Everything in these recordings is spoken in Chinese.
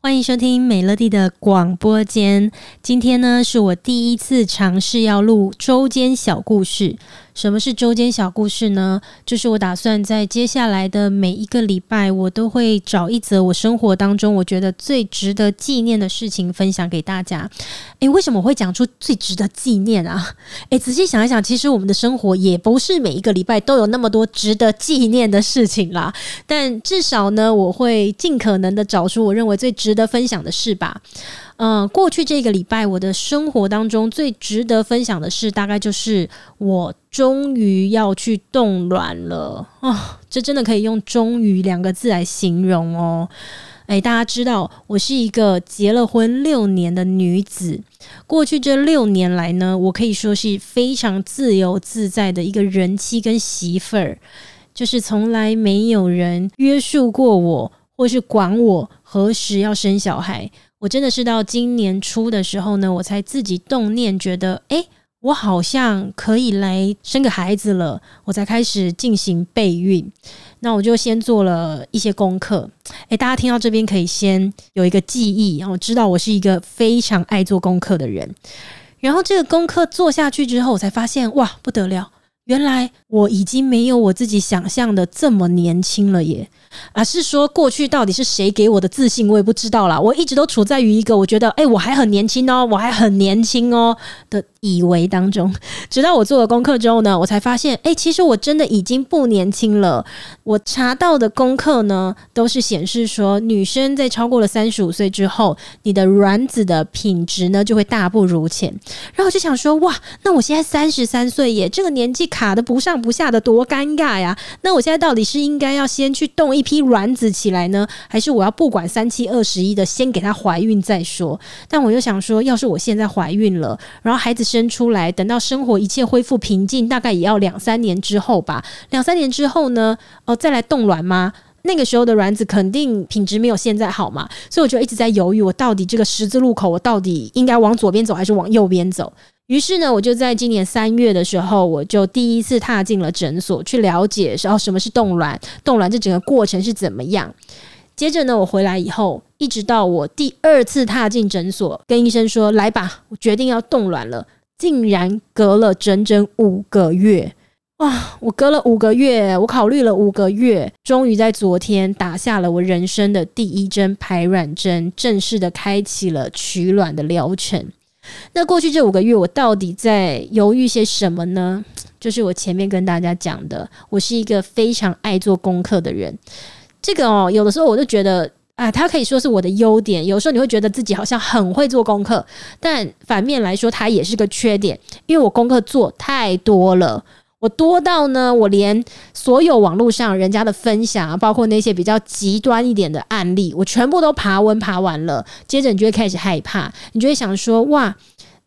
欢迎收听美乐蒂的广播间。今天呢，是我第一次尝试要录周间小故事。什么是周间小故事呢？就是我打算在接下来的每一个礼拜，我都会找一则我生活当中我觉得最值得纪念的事情分享给大家。诶，为什么我会讲出最值得纪念啊？诶，仔细想一想，其实我们的生活也不是每一个礼拜都有那么多值得纪念的事情啦。但至少呢，我会尽可能的找出我认为最值得分享的事吧。嗯，过去这个礼拜，我的生活当中最值得分享的事，大概就是我终于要去冻卵了啊、哦！这真的可以用“终于”两个字来形容哦。诶，大家知道，我是一个结了婚六年的女子。过去这六年来呢，我可以说是非常自由自在的一个人妻跟媳妇儿，就是从来没有人约束过我，或是管我何时要生小孩。我真的是到今年初的时候呢，我才自己动念，觉得诶，我好像可以来生个孩子了，我才开始进行备孕。那我就先做了一些功课。诶，大家听到这边可以先有一个记忆，然后知道我是一个非常爱做功课的人。然后这个功课做下去之后，我才发现哇，不得了，原来我已经没有我自己想象的这么年轻了耶。而是说，过去到底是谁给我的自信，我也不知道啦。我一直都处在于一个我觉得，哎，我还很年轻哦，我还很年轻哦的以为当中。直到我做了功课之后呢，我才发现，哎，其实我真的已经不年轻了。我查到的功课呢，都是显示说，女生在超过了三十五岁之后，你的卵子的品质呢，就会大不如前。然后我就想说，哇，那我现在三十三岁耶，这个年纪卡得不上不下的，多尴尬呀！那我现在到底是应该要先去动一批卵子起来呢，还是我要不管三七二十一的先给她怀孕再说？但我又想说，要是我现在怀孕了，然后孩子生出来，等到生活一切恢复平静，大概也要两三年之后吧。两三年之后呢，哦，再来冻卵吗？那个时候的卵子肯定品质没有现在好嘛，所以我就一直在犹豫，我到底这个十字路口，我到底应该往左边走还是往右边走？于是呢，我就在今年三月的时候，我就第一次踏进了诊所，去了解然后什么是冻卵，冻卵这整个过程是怎么样。接着呢，我回来以后，一直到我第二次踏进诊所，跟医生说：“来吧，我决定要冻卵了。”竟然隔了整整五个月，哇！我隔了五个月，我考虑了五个月，终于在昨天打下了我人生的第一针排卵针，正式的开启了取卵的疗程。那过去这五个月，我到底在犹豫些什么呢？就是我前面跟大家讲的，我是一个非常爱做功课的人。这个哦，有的时候我就觉得啊，它可以说是我的优点。有时候你会觉得自己好像很会做功课，但反面来说，它也是个缺点，因为我功课做太多了。我多到呢，我连所有网络上人家的分享，包括那些比较极端一点的案例，我全部都爬文爬完了。接着你就会开始害怕，你就会想说：哇！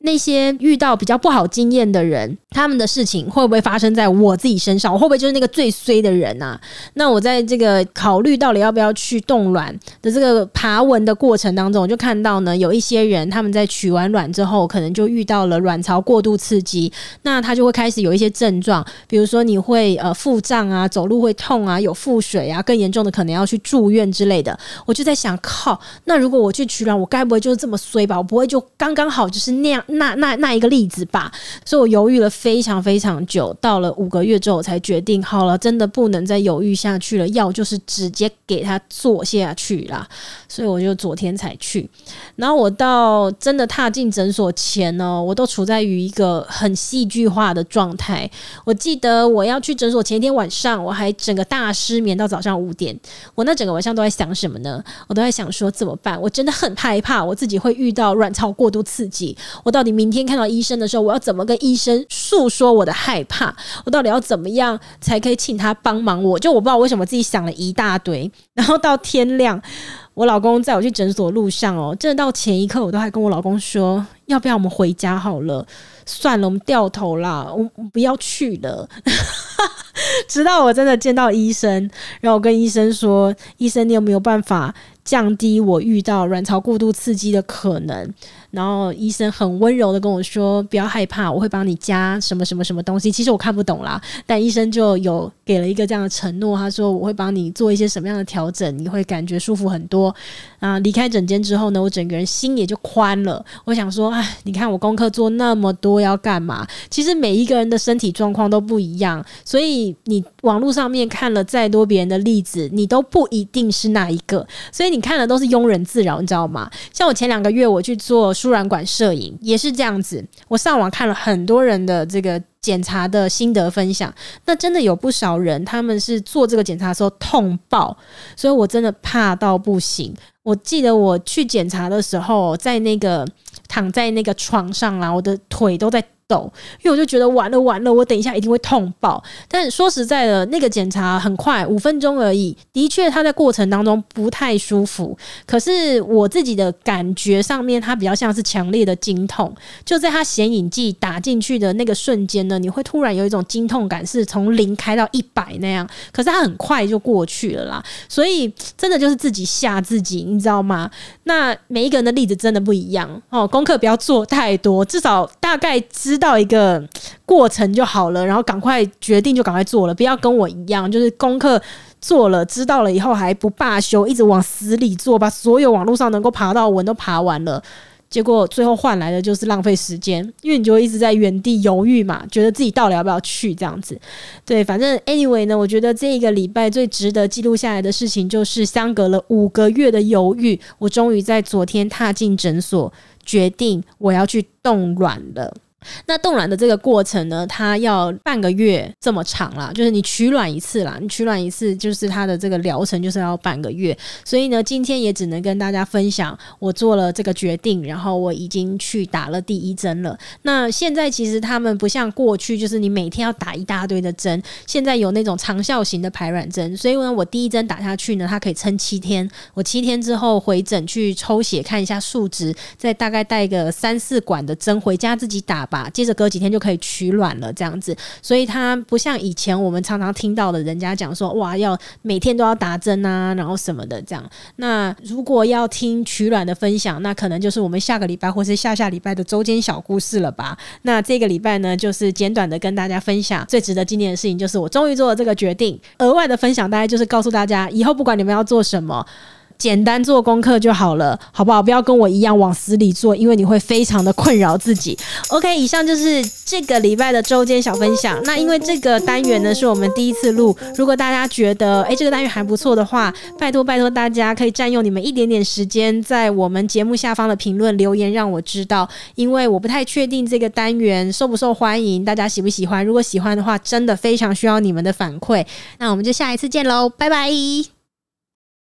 那些遇到比较不好经验的人，他们的事情会不会发生在我自己身上？我会不会就是那个最衰的人啊？那我在这个考虑到底要不要去冻卵的这个爬文的过程当中，我就看到呢，有一些人他们在取完卵之后，可能就遇到了卵巢过度刺激，那他就会开始有一些症状，比如说你会呃腹胀啊，走路会痛啊，有腹水啊，更严重的可能要去住院之类的。我就在想，靠，那如果我去取卵，我该不会就是这么衰吧？我不会就刚刚好就是那样。那那那一个例子吧，所以我犹豫了非常非常久，到了五个月之后才决定，好了，真的不能再犹豫下去了，要就是直接给他做下去啦。所以我就昨天才去，然后我到真的踏进诊所前呢，我都处在于一个很戏剧化的状态。我记得我要去诊所前一天晚上，我还整个大失眠到早上五点。我那整个晚上都在想什么呢？我都在想说怎么办？我真的很害怕我自己会遇到卵巢过度刺激，我到。你明天看到医生的时候，我要怎么跟医生诉说我的害怕？我到底要怎么样才可以请他帮忙我？就我不知道为什么自己想了一大堆，然后到天亮，我老公载我去诊所路上哦，真的到前一刻我都还跟我老公说，要不要我们回家好了？算了，我们掉头啦，我不要去了。直到我真的见到医生，然后我跟医生说：“医生，你有没有办法降低我遇到卵巢过度刺激的可能？”然后医生很温柔的跟我说：“不要害怕，我会帮你加什么什么什么东西。”其实我看不懂啦，但医生就有给了一个这样的承诺，他说：“我会帮你做一些什么样的调整，你会感觉舒服很多。”啊，离开诊间之后呢，我整个人心也就宽了。我想说，哎，你看我功课做那么多，要干嘛？其实每一个人的身体状况都不一样，所以你网络上面看了再多别人的例子，你都不一定是那一个。所以你看的都是庸人自扰，你知道吗？像我前两个月我去做输卵管摄影，也是这样子。我上网看了很多人的这个检查的心得分享，那真的有不少人他们是做这个检查的时候痛爆，所以我真的怕到不行。我记得我去检查的时候，在那个躺在那个床上啦，我的腿都在抖，因为我就觉得完了完了，我等一下一定会痛爆。但说实在的，那个检查很快，五分钟而已。的确，它在过程当中不太舒服。可是我自己的感觉上面，它比较像是强烈的经痛。就在它显影剂打进去的那个瞬间呢，你会突然有一种经痛感，是从零开到一百那样。可是它很快就过去了啦。所以真的就是自己吓自己，你知道吗？那每一个人的例子真的不一样哦。功课不要做太多，至少大概知。道一个过程就好了，然后赶快决定就赶快做了，不要跟我一样，就是功课做了，知道了以后还不罢休，一直往死里做，把所有网络上能够爬到的文都爬完了，结果最后换来的就是浪费时间，因为你就会一直在原地犹豫嘛，觉得自己到底要不要去这样子。对，反正 anyway 呢，我觉得这一个礼拜最值得记录下来的事情，就是相隔了五个月的犹豫，我终于在昨天踏进诊所，决定我要去冻卵了。那冻卵的这个过程呢，它要半个月这么长啦，就是你取卵一次啦，你取卵一次就是它的这个疗程就是要半个月，所以呢，今天也只能跟大家分享我做了这个决定，然后我已经去打了第一针了。那现在其实他们不像过去，就是你每天要打一大堆的针，现在有那种长效型的排卵针，所以呢，我第一针打下去呢，它可以撑七天，我七天之后回诊去抽血看一下数值，再大概带个三四管的针回家自己打吧。接着隔几天就可以取卵了，这样子，所以它不像以前我们常常听到的人家讲说，哇，要每天都要打针啊，然后什么的这样。那如果要听取卵的分享，那可能就是我们下个礼拜或是下下礼拜的周间小故事了吧。那这个礼拜呢，就是简短的跟大家分享最值得纪念的事情，就是我终于做了这个决定。额外的分享大概就是告诉大家，以后不管你们要做什么。简单做功课就好了，好不好？不要跟我一样往死里做，因为你会非常的困扰自己。OK，以上就是这个礼拜的周间小分享。那因为这个单元呢是我们第一次录，如果大家觉得诶这个单元还不错的话，拜托拜托大家可以占用你们一点点时间，在我们节目下方的评论留言让我知道，因为我不太确定这个单元受不受欢迎，大家喜不喜欢？如果喜欢的话，真的非常需要你们的反馈。那我们就下一次见喽，拜拜。